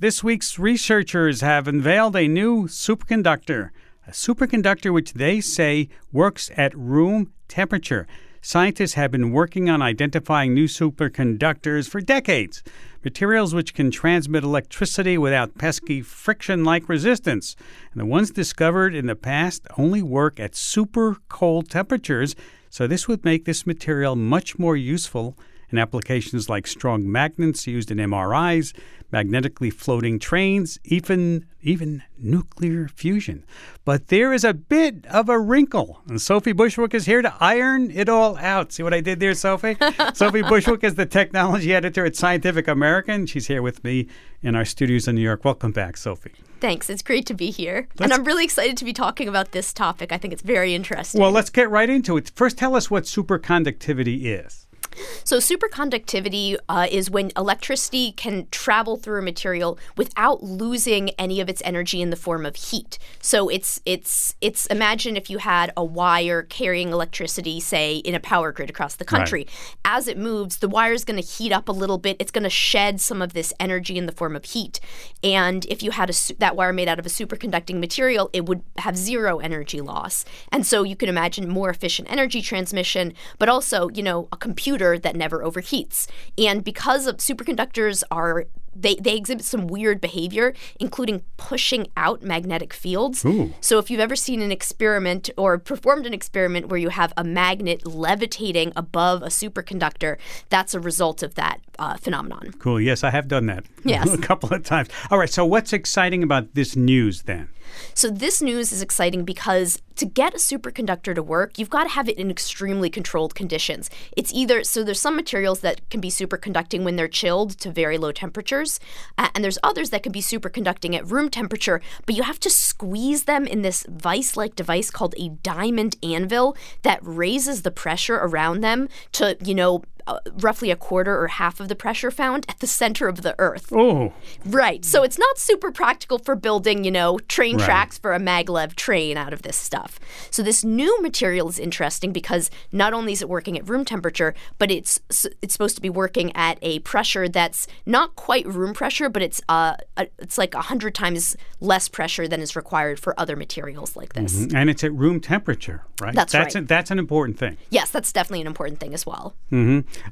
This week's researchers have unveiled a new superconductor, a superconductor which they say works at room temperature. Scientists have been working on identifying new superconductors for decades, materials which can transmit electricity without pesky friction like resistance. And the ones discovered in the past only work at super cold temperatures, so this would make this material much more useful in applications like strong magnets used in MRIs, magnetically floating trains, even even nuclear fusion. But there is a bit of a wrinkle, and Sophie Bushwick is here to iron it all out. See what I did there, Sophie? Sophie Bushwick is the technology editor at Scientific American. She's here with me in our studios in New York. Welcome back, Sophie. Thanks. It's great to be here. Let's- and I'm really excited to be talking about this topic. I think it's very interesting. Well, let's get right into it. First, tell us what superconductivity is. So, superconductivity uh, is when electricity can travel through a material without losing any of its energy in the form of heat. So, it's it's it's imagine if you had a wire carrying electricity, say in a power grid across the country. As it moves, the wire is going to heat up a little bit. It's going to shed some of this energy in the form of heat. And if you had a su- that wire made out of a superconducting material, it would have zero energy loss. And so you can imagine more efficient energy transmission, but also, you know, a computer that never overheats. And because of superconductors are they, they exhibit some weird behavior, including pushing out magnetic fields. Ooh. So, if you've ever seen an experiment or performed an experiment where you have a magnet levitating above a superconductor, that's a result of that uh, phenomenon. Cool. Yes, I have done that Yes. a couple of times. All right. So, what's exciting about this news then? So this news is exciting because to get a superconductor to work, you've got to have it in extremely controlled conditions. It's either so there's some materials that can be superconducting when they're chilled to very low temperatures, uh, and there's others that can be superconducting at room temperature, but you have to squeeze them in this vice-like device called a diamond anvil that raises the pressure around them to, you know, uh, roughly a quarter or half of the pressure found at the center of the earth. Oh, Right. So it's not super practical for building, you know, train Right. tracks for a maglev train out of this stuff. So this new material is interesting because not only is it working at room temperature, but it's it's supposed to be working at a pressure that's not quite room pressure, but it's uh it's like a hundred times less pressure than is required for other materials like this. and it's at room temperature, right? That's that's right. A, that's an important thing. Yes, that's definitely an important thing as well.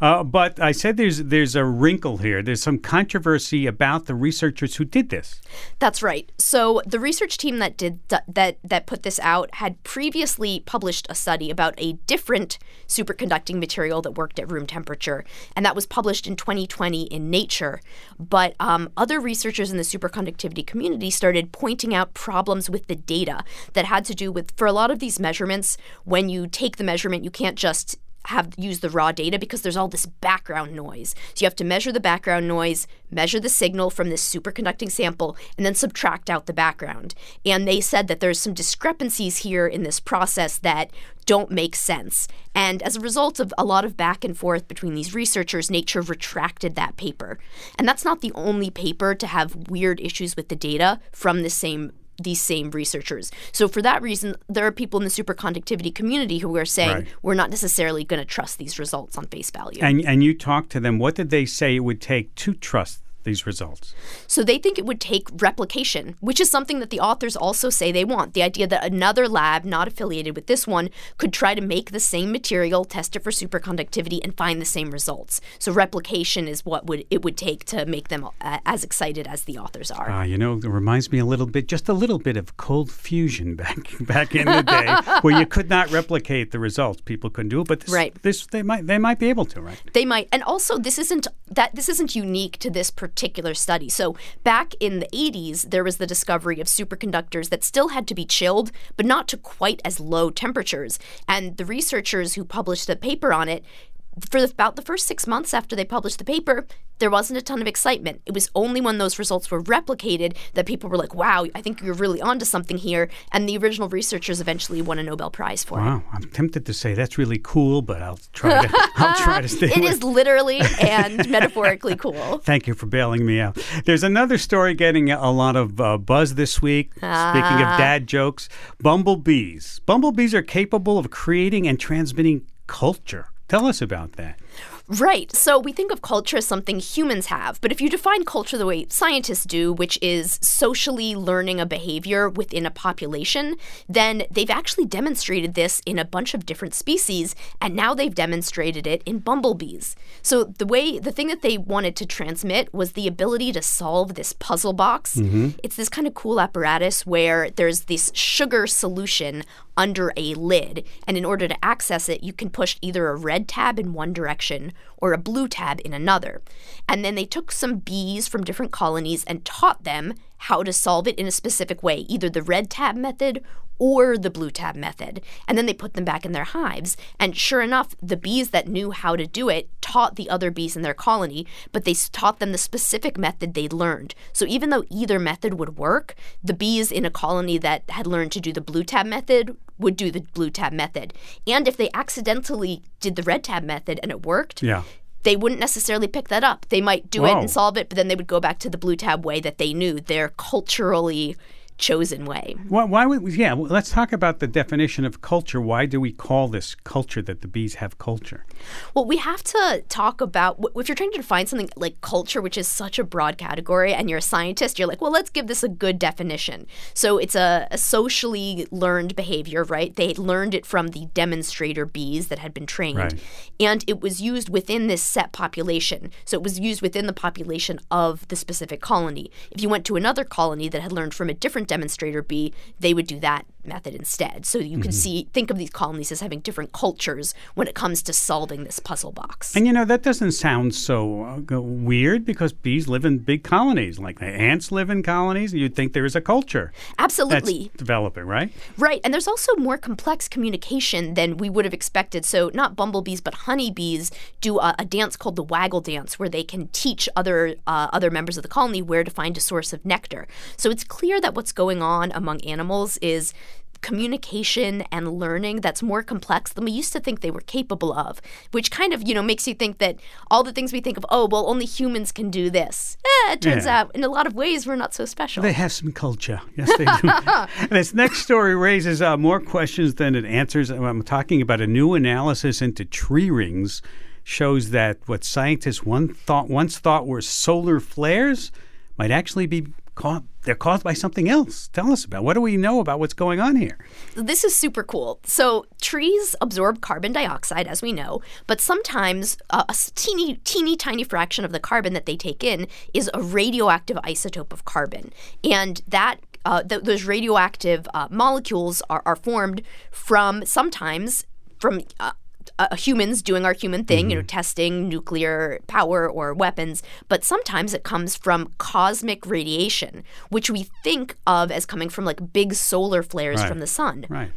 Uh, but I said there's there's a wrinkle here. There's some controversy about the researchers who did this. That's right. So the research team that did th- that that put this out had previously published a study about a different superconducting material that worked at room temperature, and that was published in 2020 in Nature. But um, other researchers in the superconductivity community started pointing out problems with the data that had to do with for a lot of these measurements. When you take the measurement, you can't just have use the raw data because there's all this background noise. So you have to measure the background noise, measure the signal from this superconducting sample, and then subtract out the background. And they said that there's some discrepancies here in this process that don't make sense. And as a result of a lot of back and forth between these researchers, Nature retracted that paper. And that's not the only paper to have weird issues with the data from the same these same researchers. So for that reason, there are people in the superconductivity community who are saying Right. we're not necessarily going to trust these results on face value. And and you talked to them. What did they say it would take to trust these results? So they think it would take replication, which is something that the authors also say they want. The idea that another lab not affiliated with this one could try to make the same material, test it for superconductivity, and find the same results. So replication is what would it would take to make them uh, as excited as the authors are. Ah, you know, it reminds me a little bit, just a little bit of cold fusion back back in the day, where you could not replicate the results. People couldn't do it, but this, Right. this they might they might be able to, right? They might, and also this isn't that this isn't unique to this particular study. So back in the 80s, there was the discovery of superconductors that still had to be chilled, but not to quite as low temperatures. And the researchers who published the paper on it for about the first six months after they published the paper, there wasn't a ton of excitement. It was only when those results were replicated that people were like, wow, I think you're really onto something here. And the original researchers eventually won a Nobel Prize for it. Wow, I'm tempted to say that's really cool, but I'll try to I'll try to stay It with is literally and metaphorically cool. Thank you for bailing me out. There's another story getting a lot of uh, buzz this week. Speaking Ah. of dad jokes, bumblebees. Bumblebees are capable of creating and transmitting culture. Tell us about that. Right. So we think of culture as something humans have, but if you define culture the way scientists do, which is socially learning a behavior within a population, then they've actually demonstrated this in a bunch of different species, and now they've demonstrated it in bumblebees. So the way, the thing that they wanted to transmit was the ability to solve this puzzle box. Mm-hmm. It's this kind of cool apparatus where there's this sugar solution under a lid. And in order to access it, you can push either a red tab in one direction or a blue tab in another. And then they took some bees from different colonies and taught them how to solve it in a specific way, either the red tab method or the blue tab method. And then they put them back in their hives. And sure enough, the bees that knew how to do it taught the other bees in their colony, but they taught them the specific method they learned. So even though either method would work, the bees in a colony that had learned to do the blue tab method would do the blue tab method. And if they accidentally did the red tab method and it worked, yeah they wouldn't necessarily pick that up. They might do Whoa. it and solve it, but then they would go back to the blue tab way that they knew. Their culturally chosen way. Why, why would yeah? Well, let's talk about the definition of culture. Why do we call this culture that the bees have culture? Well, we have to talk about if you're trying to define something like culture, which is such a broad category, and you're a scientist, you're like, well, let's give this a good definition. So it's a, a socially learned behavior, right? They learned it from the demonstrator bees that had been trained, right. and it was used within this set population. So it was used within the population of the specific colony. If you went to another colony that had learned from a different demonstrator bee, they would do that method instead. So you can mm-hmm. see, think of these colonies as having different cultures when it comes to solving this puzzle box. And you know, that doesn't sound so uh, weird because bees live in big colonies. Like the ants live in colonies. You'd think there is a culture. Absolutely. developing, right? Right. And there's also more complex communication than we would have expected. So not bumblebees, but honeybees do a, a dance called the waggle dance where they can teach other, uh, other members of the colony where to find a source of nectar. So it's clear that what's going on among animals is communication and learning that's more complex than we used to think they were capable of, which kind of, you know, makes you think that all the things we think of, oh, well, only humans can do this. Eh, it turns yeah. out in a lot of ways we're not so special. They have some culture. Yes, they do. this next story raises uh, more questions than it answers. I'm talking about a new analysis into tree rings shows that what scientists one thought, once thought were solar flares might actually be they're caused by something else. Tell us about what do we know about what's going on here? This is super cool. So trees absorb carbon dioxide, as we know, but sometimes uh, a teeny, teeny, tiny fraction of the carbon that they take in is a radioactive isotope of carbon, and that uh, th- those radioactive uh, molecules are, are formed from sometimes from uh, uh, humans doing our human thing, mm-hmm. you know, mm-hmm. testing nuclear power or weapons, but sometimes it comes from cosmic radiation, which we think of as coming from like big solar flares right. from the sun. Right.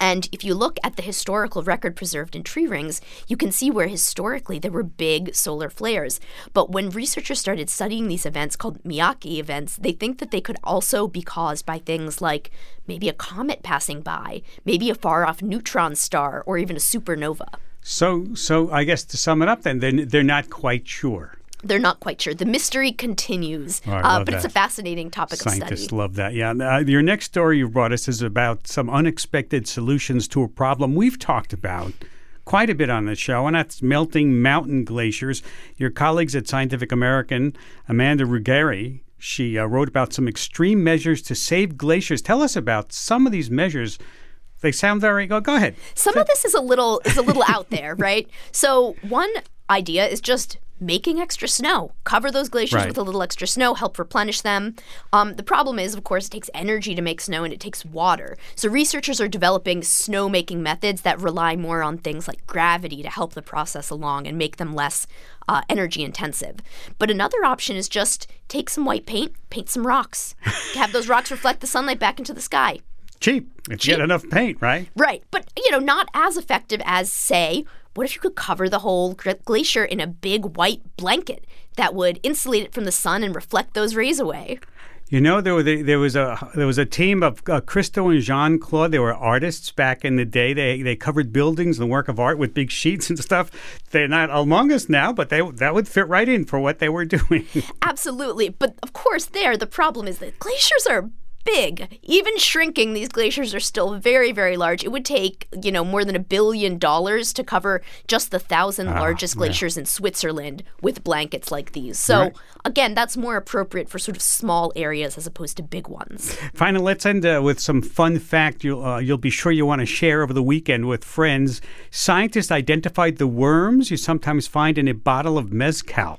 And if you look at the historical record preserved in tree rings, you can see where historically there were big solar flares. But when researchers started studying these events called Miyake events, they think that they could also be caused by things like maybe a comet passing by, maybe a far off neutron star, or even a supernova. So, so I guess to sum it up, then they're, they're not quite sure. They're not quite sure. The mystery continues, oh, uh, but that. it's a fascinating topic Scientists of study. Scientists love that. Yeah. Uh, your next story you brought us is about some unexpected solutions to a problem we've talked about quite a bit on the show, and that's melting mountain glaciers. Your colleagues at Scientific American, Amanda Ruggeri, she uh, wrote about some extreme measures to save glaciers. Tell us about some of these measures. They sound very. Go, go ahead. Some of this is a little is a little out there, right? So one idea is just making extra snow. Cover those glaciers right. with a little extra snow, help replenish them. Um, the problem is, of course, it takes energy to make snow and it takes water. So researchers are developing snow making methods that rely more on things like gravity to help the process along and make them less uh, energy intensive. But another option is just take some white paint, paint some rocks, have those rocks reflect the sunlight back into the sky. Cheap. If you get enough paint, right? Right. But, you know, not as effective as, say, what if you could cover the whole glacier in a big white blanket that would insulate it from the sun and reflect those rays away? You know, there, were, there was a there was a team of uh, Christo and Jeanne-Claude. They were artists back in the day. They they covered buildings and work of art with big sheets and stuff. They're not among us now, but they that would fit right in for what they were doing. Absolutely, but of course, there the problem is that glaciers are big. Even shrinking, these glaciers are still very, very large. It would take, you know, more than a billion dollars to cover just the thousand Ah, largest yeah. glaciers in Switzerland with blankets like these. So, Right. again, that's more appropriate for sort of small areas as opposed to big ones. Finally, let's end uh, with some fun fact you'll, uh, you'll be sure you want to share over the weekend with friends. Scientists identified the worms you sometimes find in a bottle of mezcal.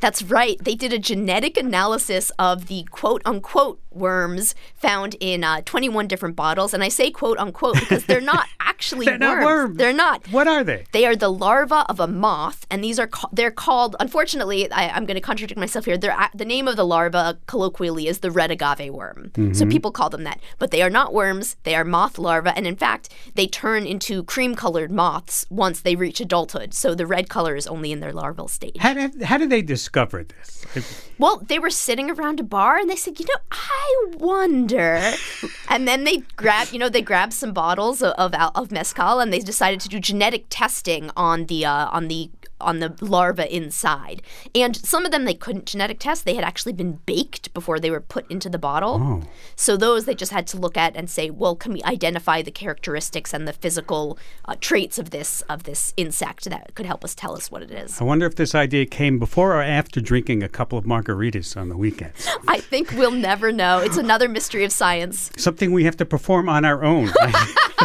That's right. They did a genetic analysis of the quote unquote worms found in uh, 21 different bottles. And I say quote unquote because they're not actually They're not worms. They're not. What are they? They are the larva of a moth, and these are ca- they're called. Unfortunately, I, I'm going to contradict myself here. They're, a- the name of the larva colloquially is the red agave worm, so people call them that. But they are not worms; they are moth larvae, and in fact, they turn into cream-colored moths once they reach adulthood. So the red color is only in their larval stage. How did, how did they discover this? Well, they were sitting around a bar and they said, you know, I wonder. And then they grabbed, you know, they grabbed some bottles of, of of mezcal and they decided to do genetic testing on the uh, on the on the larva inside. And some of them they couldn't genetic test. They had actually been baked before they were put into the bottle. So those they just had to look at and say, well, can we identify the characteristics and the physical uh, traits of this of this insect that could help us tell us what it is? I wonder if this idea came before or after drinking a couple of margaritas on the weekends. I think we'll never know. It's another mystery of science. Something we have to perform on our own.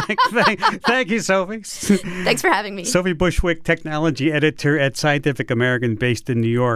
thank, thank- thank you, Sophie. Thanks for having me. Sophie Bushwick, technology editor at Scientific American, based in New York.